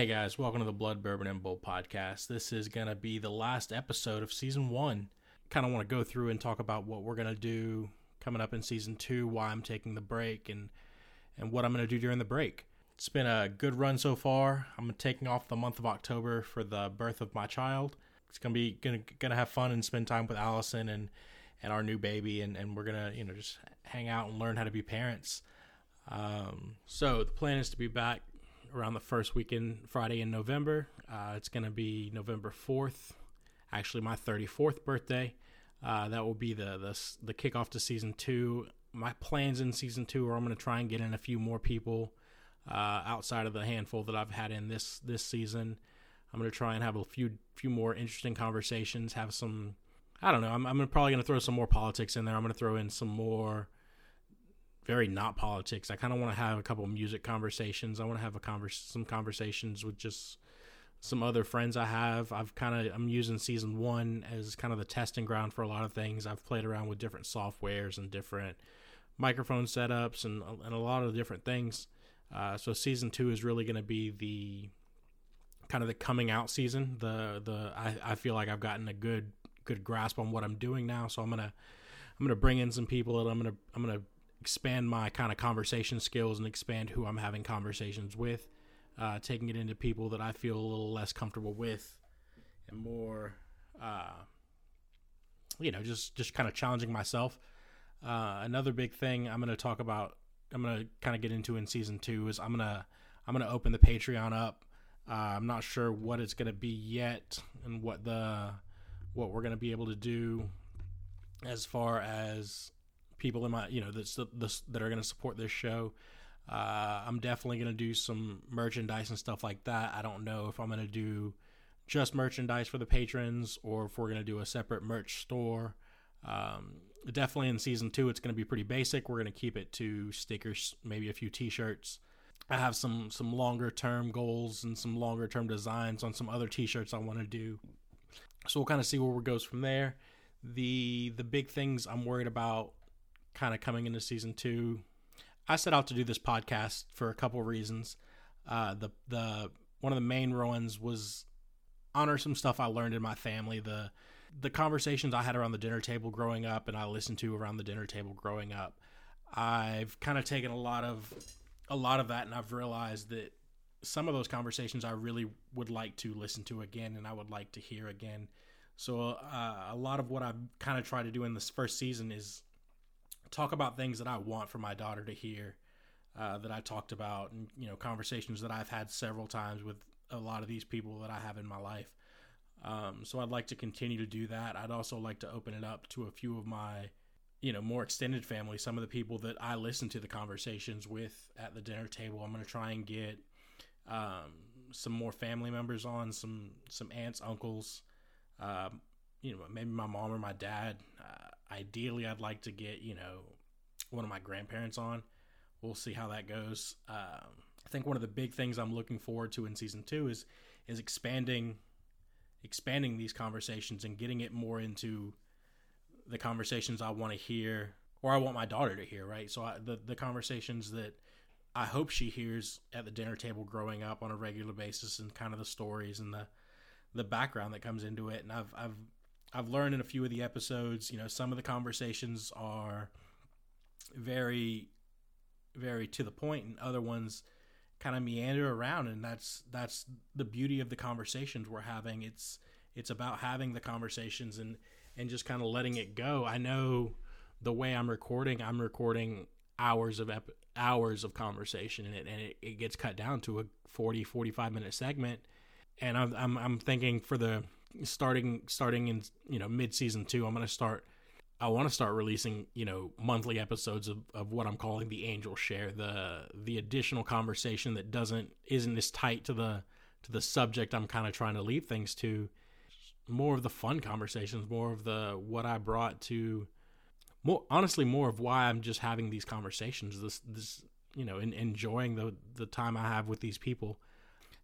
Hey guys, welcome to the Blood Bourbon and Bull podcast. This is going to be the last episode of season one. Kind of want to go through and talk about what we're going to do coming up in season two, why I'm taking the break, and and what I'm going to do during the break. It's been a good run so far. I'm taking off the month of October for the birth of my child. It's gonna be gonna gonna have fun and spend time with Allison and and our new baby, and and we're gonna you know just hang out and learn how to be parents. Um, so the plan is to be back around the first weekend, Friday in November. Uh, it's going to be November 4th, actually my 34th birthday. Uh, that will be the, the the kickoff to season two. My plans in season two are I'm going to try and get in a few more people uh, outside of the handful that I've had in this this season. I'm going to try and have a few few more interesting conversations. Have some, I don't know. I'm, I'm probably going to throw some more politics in there. I'm going to throw in some more very not politics. I kind of want to have a couple music conversations. I want to have a converse, some conversations with just some other friends I have. I've kind of I'm using season one as kind of the testing ground for a lot of things. I've played around with different softwares and different microphone setups and and a lot of different things. Uh, so season two is really going to be the kind of the coming out season. The the I, I feel like I've gotten a good good grasp on what I'm doing now. So I'm gonna I'm gonna bring in some people and I'm gonna I'm gonna expand my kind of conversation skills and expand who I'm having conversations with, uh, taking it into people that I feel a little less comfortable with, and more, uh, you know, just just kind of challenging myself. Uh, another big thing I'm going to talk about, I'm going to kind of get into in season two is I'm gonna I'm gonna open the Patreon up. Uh, I'm not sure what it's going to be yet and what the what we're going to be able to do as far as people in my you know that's the, that are going to support this show. Uh, I'm definitely going to do some merchandise and stuff like that. I don't know if I'm going to do just merchandise for the patrons or if we're going to do a separate merch store. Um, definitely in season two, it's going to be pretty basic. We're going to keep it to stickers, maybe a few T-shirts. I have some some longer term goals and some longer term designs on some other T-shirts I want to do. So we'll kind of see where it goes from there. The the big things I'm worried about kind of coming into season two. I set out to do this podcast for a couple reasons. Uh, the the one of the main ones was honor some stuff I learned in my family. The the conversations I had around the dinner table growing up, and I listened to around the dinner table growing up. I've kind of taken a lot of a lot of that, and I've realized that some of those conversations I really would like to listen to again, and I would like to hear again. So uh, a lot of what I've kind of tried to do in this first season is talk about things that I want for my daughter to hear. Uh, that I talked about, and you know, conversations that I've had several times with a lot of these people that I have in my life. Um, so I'd like to continue to do that. I'd also like to open it up to a few of my, you know, more extended family. Some of the people that I listen to the conversations with at the dinner table. I'm going to try and get um, some more family members on, some some aunts, uncles, um, you know, maybe my mom or my dad. Uh, ideally, I'd like to get you know one of my grandparents on. We'll see how that goes. Um, I think one of the big things I'm looking forward to in season two is is expanding expanding these conversations and getting it more into the conversations I want to hear or I want my daughter to hear. Right, so I, the the conversations that I hope she hears at the dinner table growing up on a regular basis and kind of the stories and the the background that comes into it and I've I've I've learned in a few of the episodes, you know, some of the conversations are very, very to the point, and other ones kind of meander around, and that's that's the beauty of the conversations we're having. It's it's about having the conversations and and just kind of letting it go. I know the way I'm recording, I'm recording hours of ep- hours of conversation, and it and it, it gets cut down to a 40 45 minute segment, and I'm I'm, I'm thinking for the starting starting in you know mid season two, I'm gonna start. I want to start releasing you know monthly episodes of, of what I'm calling the Angel Share, the the additional conversation that doesn't isn't as tight to the to the subject I'm kind of trying to leave things to. More of the fun conversations, more of the what I brought to more honestly more of why I'm just having these conversations this this you know and enjoying the the time I have with these people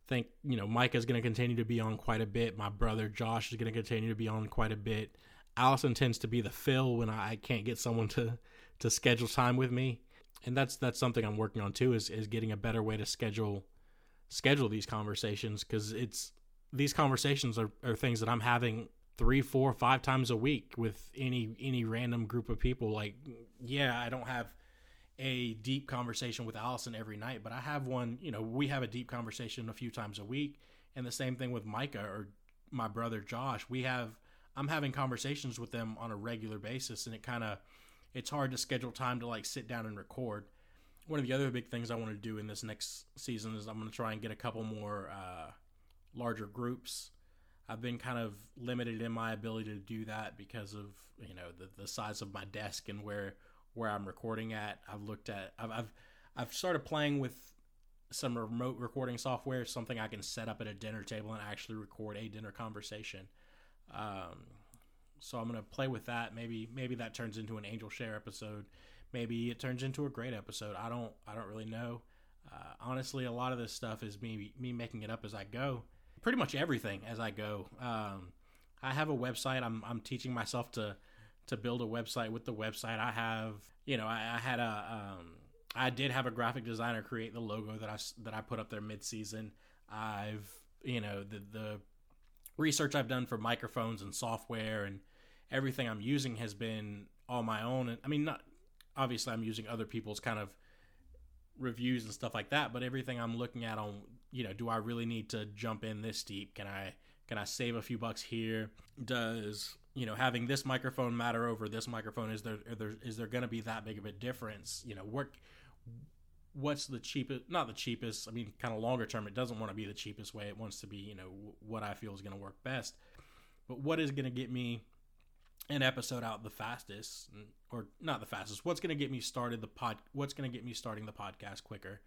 think you know Mike is going to continue to be on quite a bit. My brother Josh is going to continue to be on quite a bit. Allison tends to be the fill when I can't get someone to to schedule time with me, and that's that's something I'm working on too. Is is getting a better way to schedule schedule these conversations because it's these conversations are, are things that I'm having three, four, five times a week with any any random group of people. Like, yeah, I don't have a deep conversation with Allison every night, but I have one. You know, we have a deep conversation a few times a week, and the same thing with Micah or my brother Josh. We have I'm having conversations with them on a regular basis, and it kind of it's hard to schedule time to like sit down and record. One of the other big things I want to do in this next season is I'm going to try and get a couple more uh, larger groups. I've been kind of limited in my ability to do that because of you know the, the size of my desk and where where I'm recording at. I've looked at I've I've, I've started playing with some remote recording software, something I can set up at a dinner table and actually record a dinner conversation. Um, so I'm gonna play with that. Maybe maybe that turns into an Angel Share episode. Maybe it turns into a great episode. I don't I don't really know. Uh, honestly, a lot of this stuff is me me making it up as I go. Pretty much everything as I go. Um, I have a website. I'm I'm teaching myself to to build a website with the website. I have you know I, I had a um, I did have a graphic designer create the logo that I that I put up there mid season. I've you know the the research I've done for microphones and software and everything I'm using has been all my own. And I mean, not obviously I'm using other people's kind of reviews and stuff like that, but everything I'm looking at on, you know, do I really need to jump in this deep? Can I can I save a few bucks here? Does you know having this microphone matter over this microphone? Is there, there is there going to be that big of a difference? You know, work what's the cheapest not the cheapest i mean kind of longer term it doesn't want to be the cheapest way it wants to be you know what i feel is going to work best but what is going to get me an episode out the fastest or not the fastest what's going to get me started the pod what's going to get me starting the podcast quicker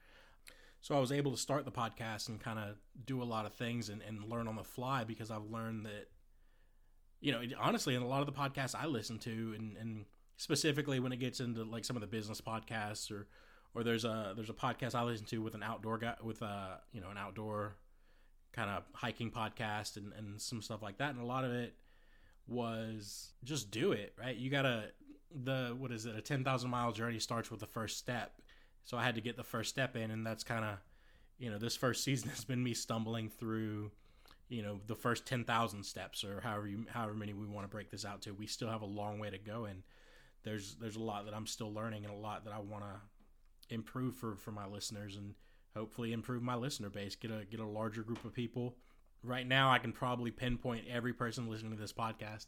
so i was able to start the podcast and kind of do a lot of things and, and learn on the fly because i've learned that you know honestly in a lot of the podcasts i listen to and, and specifically when it gets into like some of the business podcasts or or there's a there's a podcast I listen to with an outdoor guy with a you know an outdoor kind of hiking podcast and, and some stuff like that and a lot of it was just do it right? You gotta the what is it a 10,000 mile journey starts with the first step. So I had to get the first step in and that's kind of you know this first season has been me stumbling through you know the first 10,000 steps or however you, however many we want to break this out to we still have a long way to go and there's there's a lot that I'm still learning and a lot that I want to improve for for my listeners and hopefully improve my listener base get a get a larger group of people. Right now i can probably pinpoint every person listening to this podcast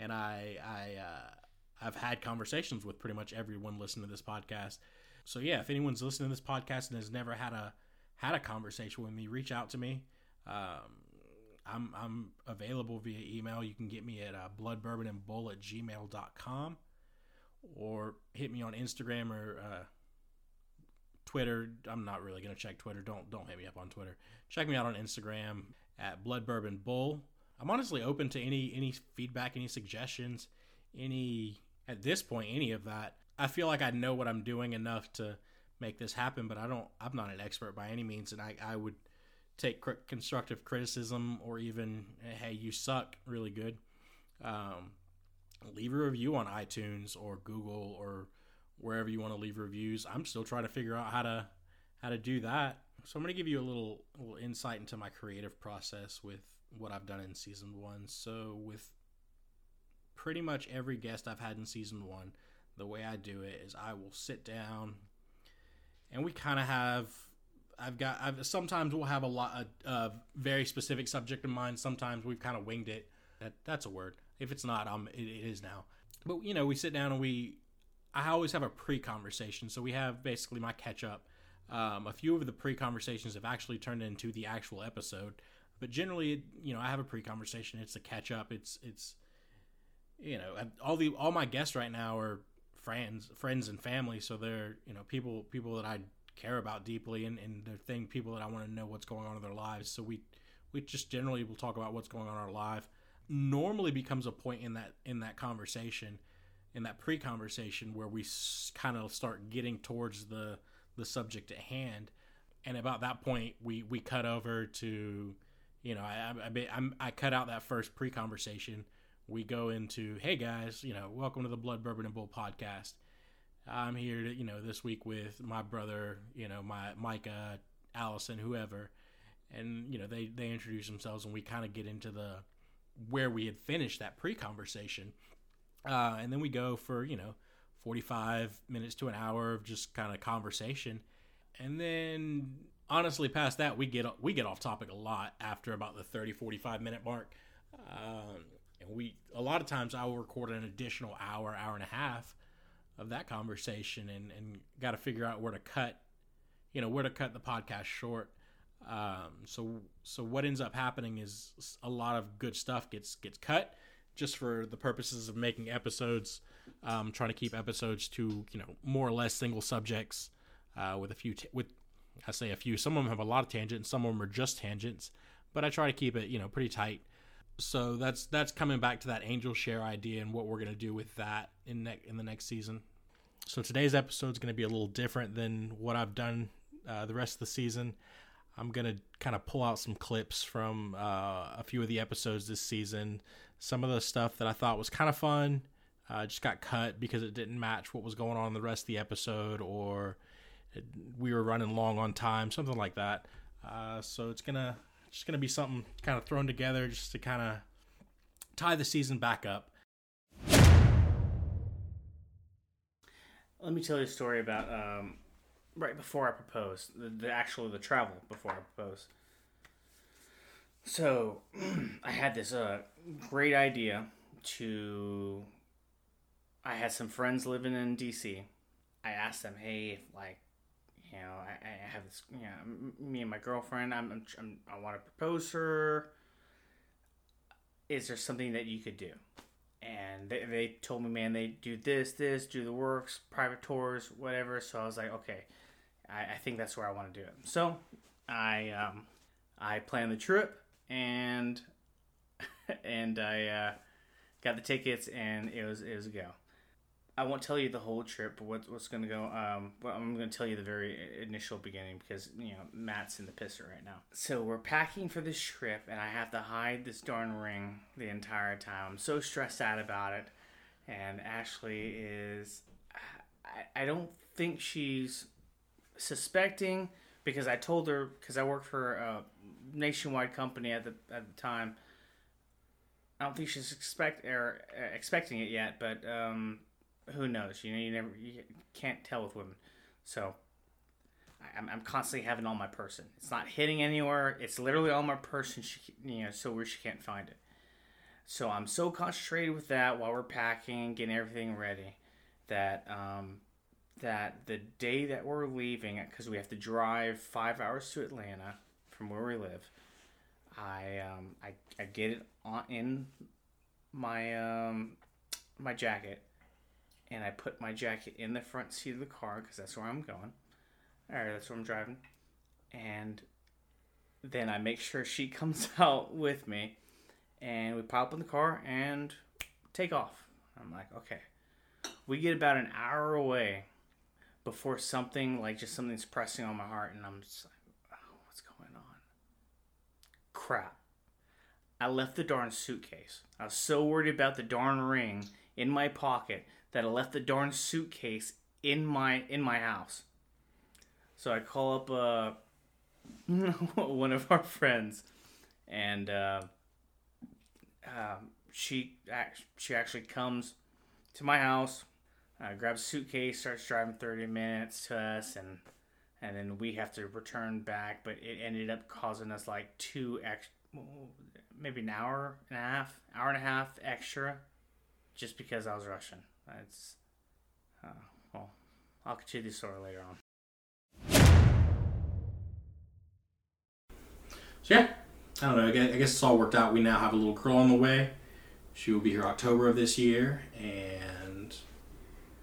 and i i uh, i've had conversations with pretty much everyone listening to this podcast. So yeah if anyone's listening to this podcast and has never had a had a conversation with me reach out to me. Um, I'm, I'm available via email. You can get me at uh, bloodbourbonandbull at gmail.com or hit me on Instagram or uh, Twitter. I'm not really gonna check Twitter. Don't don't hit me up on Twitter. Check me out on Instagram at Blood Bourbon Bull. I'm honestly open to any any feedback, any suggestions, any at this point any of that. I feel like I know what I'm doing enough to make this happen, but I don't. I'm not an expert by any means, and I I would take constructive criticism or even hey you suck really good. Um, leave a review on iTunes or Google or wherever you want to leave reviews. I'm still trying to figure out how to how to do that. So I'm going to give you a little little insight into my creative process with what I've done in season 1. So with pretty much every guest I've had in season 1, the way I do it is I will sit down and we kind of have I've got I've sometimes we'll have a lot of a very specific subject in mind. Sometimes we've kind of winged it. That that's a word. If it's not, um, it, it is now. But you know, we sit down and we I always have a pre-conversation. So we have basically my catch-up. Um, a few of the pre-conversations have actually turned into the actual episode, but generally, you know, I have a pre-conversation. It's a catch-up. It's it's you know all the all my guests right now are friends friends and family so they're you know people people that i care about deeply and, and they're thing people that i want to know what's going on in their lives. So we we just generally will talk about what's going on in our life. Normally becomes a point in that in that conversation in that pre-conversation where we kind of start getting towards the the subject at hand. And about that point we we cut over to you know i i, I'm, I cut out that first pre-conversation. We go into hey guys you know welcome to the blood bourbon and bull podcast i'm here to, you know this week with my brother you know my micah allison whoever. And you know they they introduce themselves, and we kind of get into the where we had finished that pre-conversation, uh, and then we go for you know 45 minutes to an hour of just kind of conversation, and then honestly past that we get we get off topic a lot after about the 30 45 minute mark. Um, and we a lot of times i will record an additional hour hour and a half of that conversation and and got to figure out where to cut you know where to cut the podcast short um, so so what ends up happening is a lot of good stuff gets gets cut just for the purposes of making episodes um, trying to keep episodes to you know more or less single subjects uh, with a few t- with I say a few. Some of them have a lot of tangents. Some of them are just tangents, but I try to keep it, you know, pretty tight. So that's that's coming back to that angel share idea and what we're gonna do with that in ne- in the next season. So today's episode is gonna be a little different than what I've done uh, the rest of the season. I'm gonna kind of pull out some clips from uh, a few of the episodes this season. Some of the stuff that I thought was kind of fun uh, just got cut because it didn't match what was going on in the rest of the episode, or it, we were running long on time, something like that. Uh, so it's gonna just gonna be something kind of thrown together just to kind of tie the season back up. Let me tell you a story about um, right before I proposed, the, the actual the travel before I proposed. So I had this uh, great idea to. I had some friends living in DC. I asked them, "Hey, if like you know, I, I have this, you know, me and my girlfriend, I'm, I'm I want to propose her. Is there something that you could do? And they, they told me, man, they do this, this, do the works, private tours, whatever. So I was like, okay, I, I think that's where I want to do it. So I, um, I planned the trip and, and I, uh, got the tickets and it was, it was a go. I won't tell you the whole trip, but what's what's going to go. Um, well, I'm going to tell you the very initial beginning because you know Matt's in the pisser right now. So we're packing for this trip, and I have to hide this darn ring the entire time. I'm so stressed out about it, and Ashley is. I, I don't think she's suspecting because I told her because I worked for a nationwide company at the at the time. I don't think she's expect or uh, expecting it yet, but um, who knows? You know, you never you can't tell with women. So I'm, I'm constantly having on my person. It's not hitting anywhere. It's literally on my person. She, you know, so where she can't find it. So I'm so concentrated with that while we're packing, getting everything ready, that um, that the day that we're leaving, because we have to drive five hours to Atlanta from where we live, I um, I, I get it on in my um, my jacket and I put my jacket in the front seat of the car because that's where I'm going. Or that's where I'm driving. And then I make sure she comes out with me, and we pop in the car and take off. I'm like, okay. We get about an hour away before something like just something's pressing on my heart, and I'm just like, oh, what's going on? Crap. I left the darn suitcase. I was so worried about the darn ring in my pocket that I left the darn suitcase in my in my house. So I call up uh, one of our friends, and uh, uh, she she actually comes to my house, uh, grabs suitcase, starts driving thirty minutes to us, and and then we have to return back. But it ended up causing us like two ex, maybe an hour and a half, hour and a half extra, just because I was rushing. It's uh, well, I'll continue the story later on. So yeah, I don't know. I guess, I guess it's all worked out. We now have a little girl on the way. She will be here October of this year, and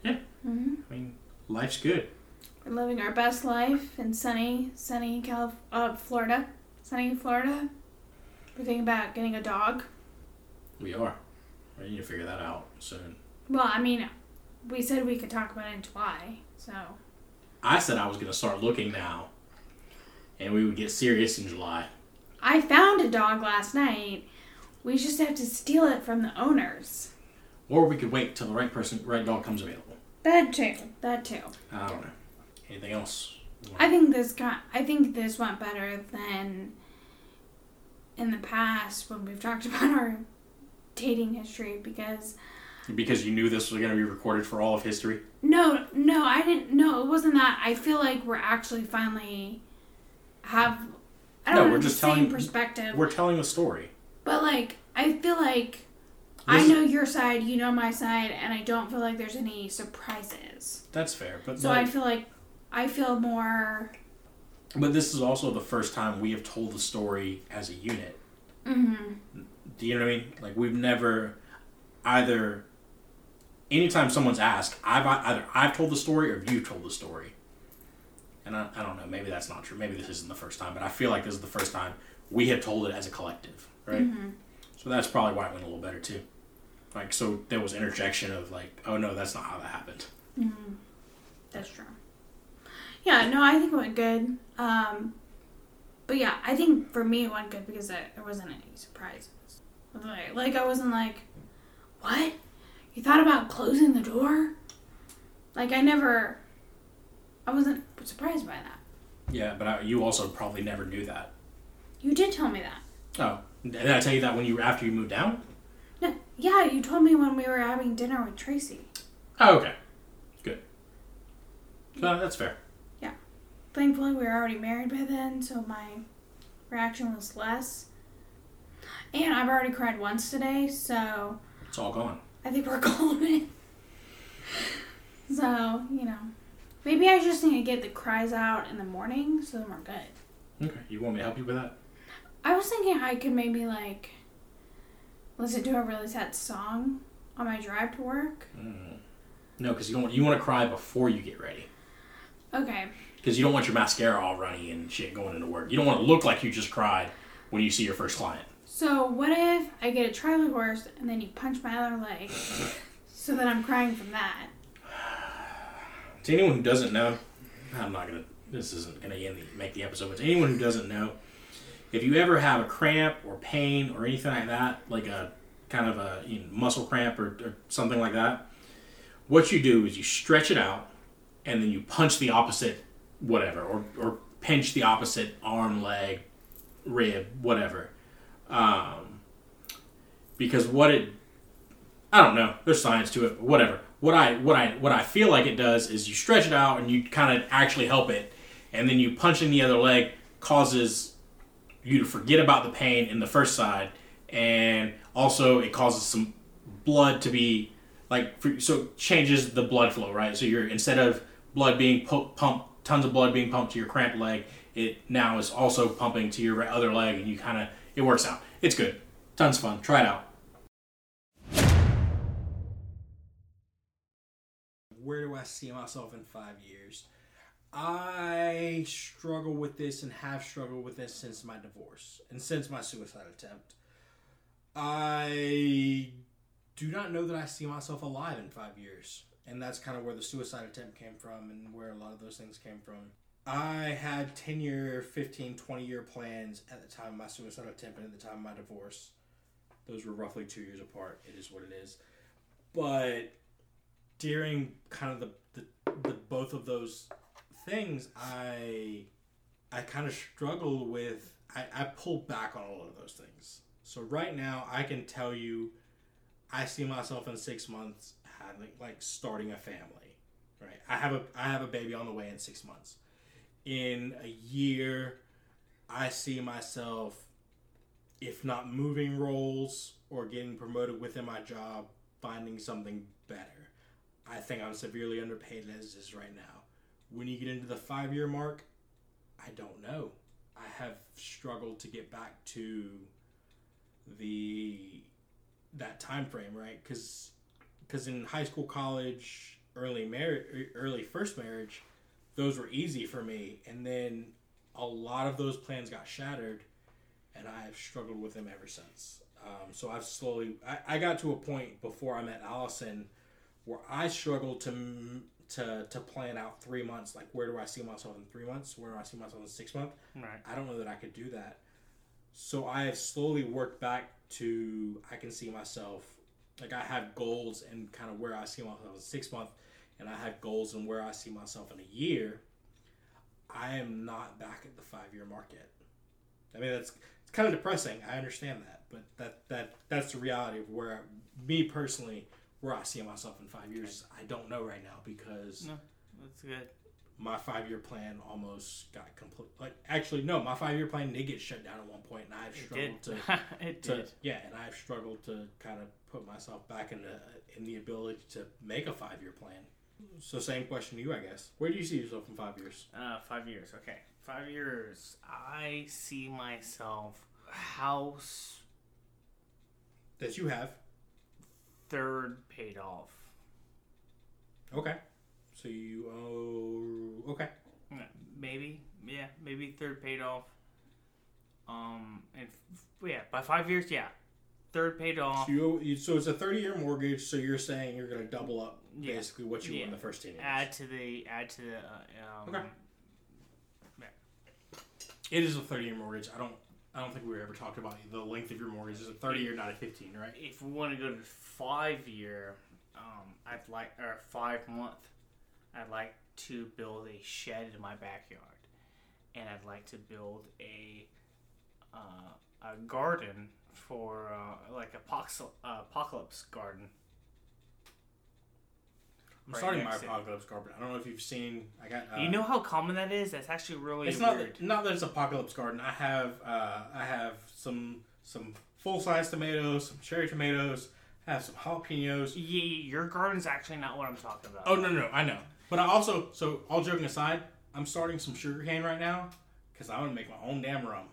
yeah, mm-hmm. I mean, life's good. We're living our best life in sunny, sunny Calif- uh, Florida. Sunny Florida. We're thinking about getting a dog. We are. We need to figure that out soon. Well, I mean, we said we could talk about it in July, so. I said I was going to start looking now, and we would get serious in July. I found a dog last night. We just have to steal it from the owners. Or we could wait till the right person, right dog comes available. That too. That too. I don't know. Anything else? I think this got. I think this went better than in the past when we've talked about our dating history because Because you knew this was going to be recorded for all of history. no, no, I didn't. No, it wasn't that. I feel like we're actually finally have. I No, don't we're just the same telling- perspective. We're telling a story. But like, I feel like I know your side, you know my side, and I don't feel like there's any surprises. That's fair, but So like- I feel like I feel more. but this is also the first time we have told the story as a unit. hmm Do you know what I mean? Like we've never either. Anytime someone's asked, I've either I've told the story or you've told the story. And I, I don't know. Maybe that's not true. Maybe this isn't the first time, but I feel like this is the first time we have told it as a collective, right? hmm So that's probably why it went a little better too. Like so, there was interjection of like, oh no, that's not how that happened. hmm That's true. Yeah, no, I think it went good. Um, but yeah, I think for me it went good because there there wasn't any surprises. Like, like I wasn't like, what? You thought about closing the door? Like I never. I wasn't surprised by that. Yeah, but I, you also probably never knew that. You did tell me that. Oh, did I tell you that when you after you moved down? No, yeah, you told me when we were having dinner with Tracy. Oh, okay, good. No, that's fair. Yeah, thankfully, we were already married by then, so my reaction was less. And I've already cried once today, so It's all gone. I think we're golden. so, you know, maybe I just need to get the cries out in the morning so then we're good. Okay, you want me to help you with that? I was thinking I could maybe, like, listen to a really sad song on my drive to work. Mm. No, because you don't. You want to cry before you get ready. Okay. Because you don't want your mascara all runny and shit going into work. You don't want to look like you just cried when you see your first client. So, what if I get a Charlie horse and then you punch my other leg so that I'm crying from that? To anyone who doesn't know, I'm not gonna. This isn't gonna end the, make the episode. But to anyone who doesn't know, if you ever have a cramp or pain or anything like that, like a kind of a you know, muscle cramp or, or something like that, what you do is you stretch it out and then you punch the opposite whatever or, or pinch the opposite arm, leg, rib, whatever. Um, because what it I don't know. There's science to it, but whatever. What I what I what I feel like it does is you stretch it out and you kind of actually help it, and then you punch in the other leg causes you to forget about the pain in the first side, and also it causes some blood to be like so changes the blood flow, right? So you're instead of blood being pu- pumped, tons of blood being pumped to your cramped leg, it now is also pumping to your other leg, and you kind of it works out. It's good, tons of fun. Try it out. where do I see myself in five years? I struggle with this and have struggled with this since my divorce and since my suicide attempt. I do not know that I see myself alive in five years. And that's kind of where the suicide attempt came from and where a lot of those things came from. I had 10 year, 15, 20 year plans at the time of my suicide attempt and at the time of my divorce. Those were roughly two years apart. It is what it is. But during kind of the, the, the both of those things i i kind of struggle with I, I pull back on all of those things so right now i can tell you i see myself in six months having like starting a family right i have a i have a baby on the way in six months in a year i see myself if not moving roles or getting promoted within my job finding something better I think I'm severely underpaid as is right now. When you get into the five year mark, I don't know. I have struggled to get back to the that time frame, right? Because because in high school, college, early marriage, early first marriage, those were easy for me, and then a lot of those plans got shattered, and I have struggled with them ever since. Um, so I've slowly, I, I got to a point before I met Allison where I struggled to to to plan out three months. Like, where do I see myself in three months? Where do I see myself in six months? Right. I don't know that I could do that. So I have slowly worked back to I can see myself. Like I have goals and kind of where I see myself in six months, and I have goals and where I see myself in a year. I am not back at the five year mark yet. I mean that's it's kind of depressing. I understand that, but that that that's the reality of where me personally where I see myself in five years. I don't know right now because No, that's good. my five year plan almost got complete. Like actually, no, my five year plan did get shut down at one point, and I've struggled to it to did. yeah, and I've struggled to kind of put myself back in the in the ability to make a five year plan. So same question to you, I guess. Where do you see yourself in five years? Uh, five years. Okay, five years. I see myself house That you have. third paid off. Okay. So you owe okay. Maybe, yeah, maybe third paid off. Um, and f- yeah, by five years, yeah, third paid off. So you, owe, you so it's a thirty year mortgage. So you're saying you're going to double up Yeah. basically what you Yeah. in the first ten years. Add to the add to the uh, um, Okay. It is a thirty year mortgage. I don't. I don't think we ever talked about the length of your mortgage. Is a thirty year, not a fifteen, right? If we want to go to five year, um, I'd like or five month, I'd like to build a shed in my backyard, and I'd like to build a uh, a garden for uh, like a pox- uh, apocalypse garden. I'm Right starting my apocalypse garden. I don't know if you've seen. I got. Uh, you know how common that is? That's actually really it's not weird. that, not that it's apocalypse garden. I have uh, I have some some full size tomatoes, some cherry tomatoes. I have some jalapenos. Yeah, your garden's actually not what I'm talking about. Oh no, no, no, I know. But I also, so all joking aside, I'm starting some sugarcane right now because I want to make my own damn rum.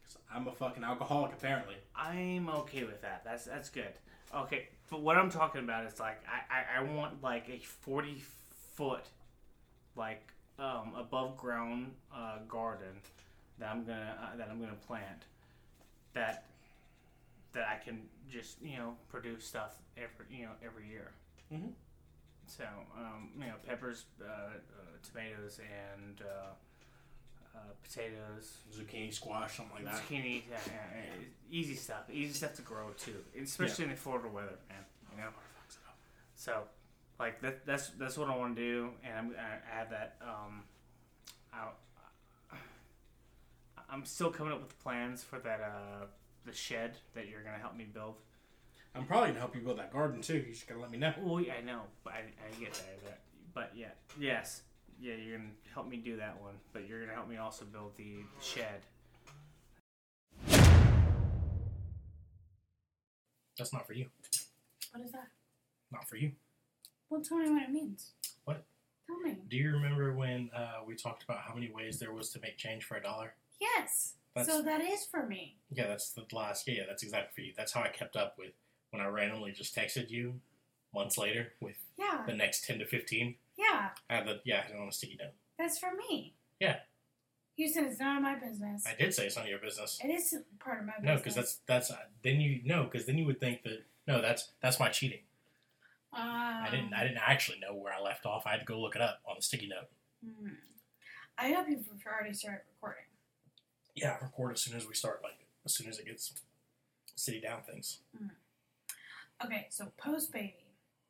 Because I'm a fucking alcoholic apparently. I'm okay with that. That's that's good. Okay, but what I'm talking about is like I, I, I want like a 40 foot like um, above ground uh, garden that I'm gonna uh, that I'm gonna plant that that I can just you know produce stuff every you know every year. Mhm. So um, you know peppers, uh, uh, tomatoes, and uh, potatoes. Zucchini, squash, something like that. Zucchini, yeah, yeah, yeah, easy stuff. Easy stuff to grow too, especially in the Florida weather, man. You know. So, like that, that's that's what I want to do, and I'm gonna add that. Um, out. I'm still coming up with plans for that. Uh, the shed that you're gonna help me build. I'm probably gonna help you build that garden too. You just gotta let me know. Oh, yeah, I know, but I, I get that, that. But yeah, yes, yeah, you're gonna help me do that one, but you're gonna help me also build the shed. That's not for you. What is that? Not for you. Well, tell me what it means. What? Tell me. Do you remember when uh, we talked about how many ways there was to make change for a dollar? Yes. That's- so that is for me. Yeah, that's the last. Yeah, that's exactly for you. That's how I kept up with when I randomly just texted you months later with Yeah. the next ten to fifteen. Yeah. I had the yeah, I had it on a sticky note. That's for me. Yeah. You said it's none of my business. I did say it's none of your business. It is part of my business. No, because that's that's uh, then you no, because then you would think that no, that's that's my cheating. Um, I didn't I didn't actually know where I left off. I had to go look it up on the sticky note. hmm. I hope you've already started recording. Yeah, I record as soon as we start, like as soon as it gets city down things. Okay, so post baby,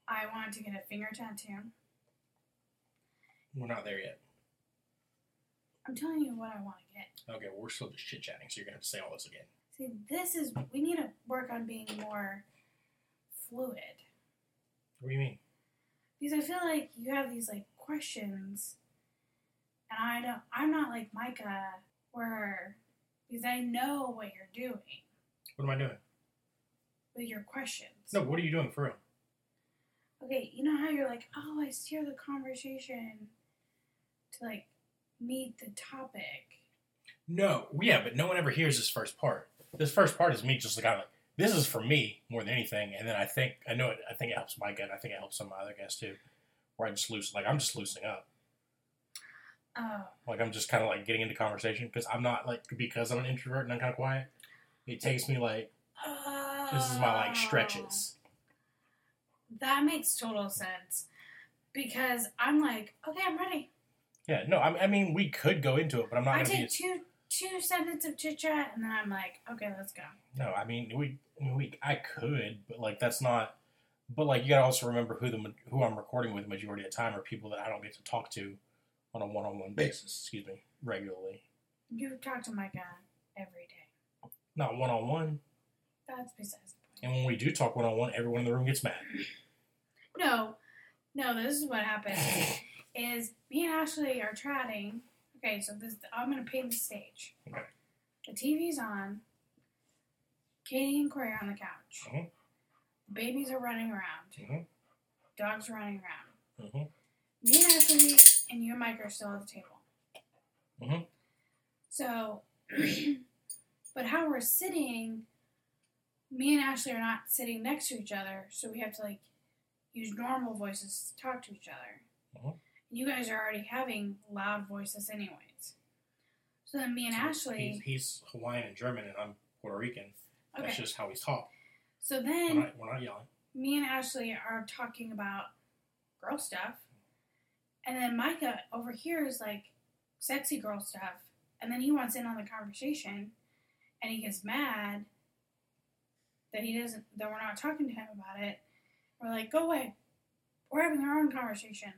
I wanted to get a finger tattoo. We're not there yet. I'm telling you what I want to get. Okay, we're still just chit chatting, so you're gonna have to say all this again. See, this is we need to work on being more fluid What do you mean? because I feel like you have these like questions, and I don't. I'm not like Micah, where because I know what you're doing What am I doing? with your questions. No, what are you doing for real? Okay, you know how you're like, oh, I steer the conversation to like meet the topic. No, yeah, but no one ever hears this first part. This first part is me just kind of like, this is for me more than anything, and then I think I know it. I think it helps my gut. I think it helps some of my other guests too. Where I just loosen, like I'm just loosening up. Oh, Like I'm just kind of like getting into conversation because I'm not like because I'm an introvert and I'm kind of quiet. It takes me like this is my like stretches. Oh. That makes total sense because I'm like, okay, I'm ready. Yeah, no, I, I mean we could go into it, but I'm not I gonna be. take two two sentences of chit chat and then I'm like, okay, let's go. No, I mean we we I could, but like that's not. But like you gotta also remember who the who I'm recording with majority of the time are people that I don't get to talk to on a one on one basis. Excuse me, regularly. You talk to my guy every day. not one on one. That's besides the point. And when we do talk one on one, everyone in the room gets mad. No, no. This is what happens. is me and Ashley are chatting. Okay, so this I'm gonna paint the stage. Okay. The TV's on. Katie and Corey are on the couch. Mhm. The babies are running around. Mhm. Dogs are running around. hmm Me and Ashley and you and Mike are still at the table. Mhm. So, but how we're sitting, me and Ashley are not sitting next to each other, so we have to like use normal voices to talk to each other. You guys are already having loud voices, anyways. So then me and He's, Ashley, he's Hawaiian and German, and I'm Puerto Rican. That's just how he's taught. So We're then not, we're not yelling. me and Ashley are talking about girl stuff, and then Micah over here is like sexy girl stuff, and then he wants in on the conversation, and he gets mad that he doesn't that we're not talking to him about it. We're like, go away. We're having our own conversation.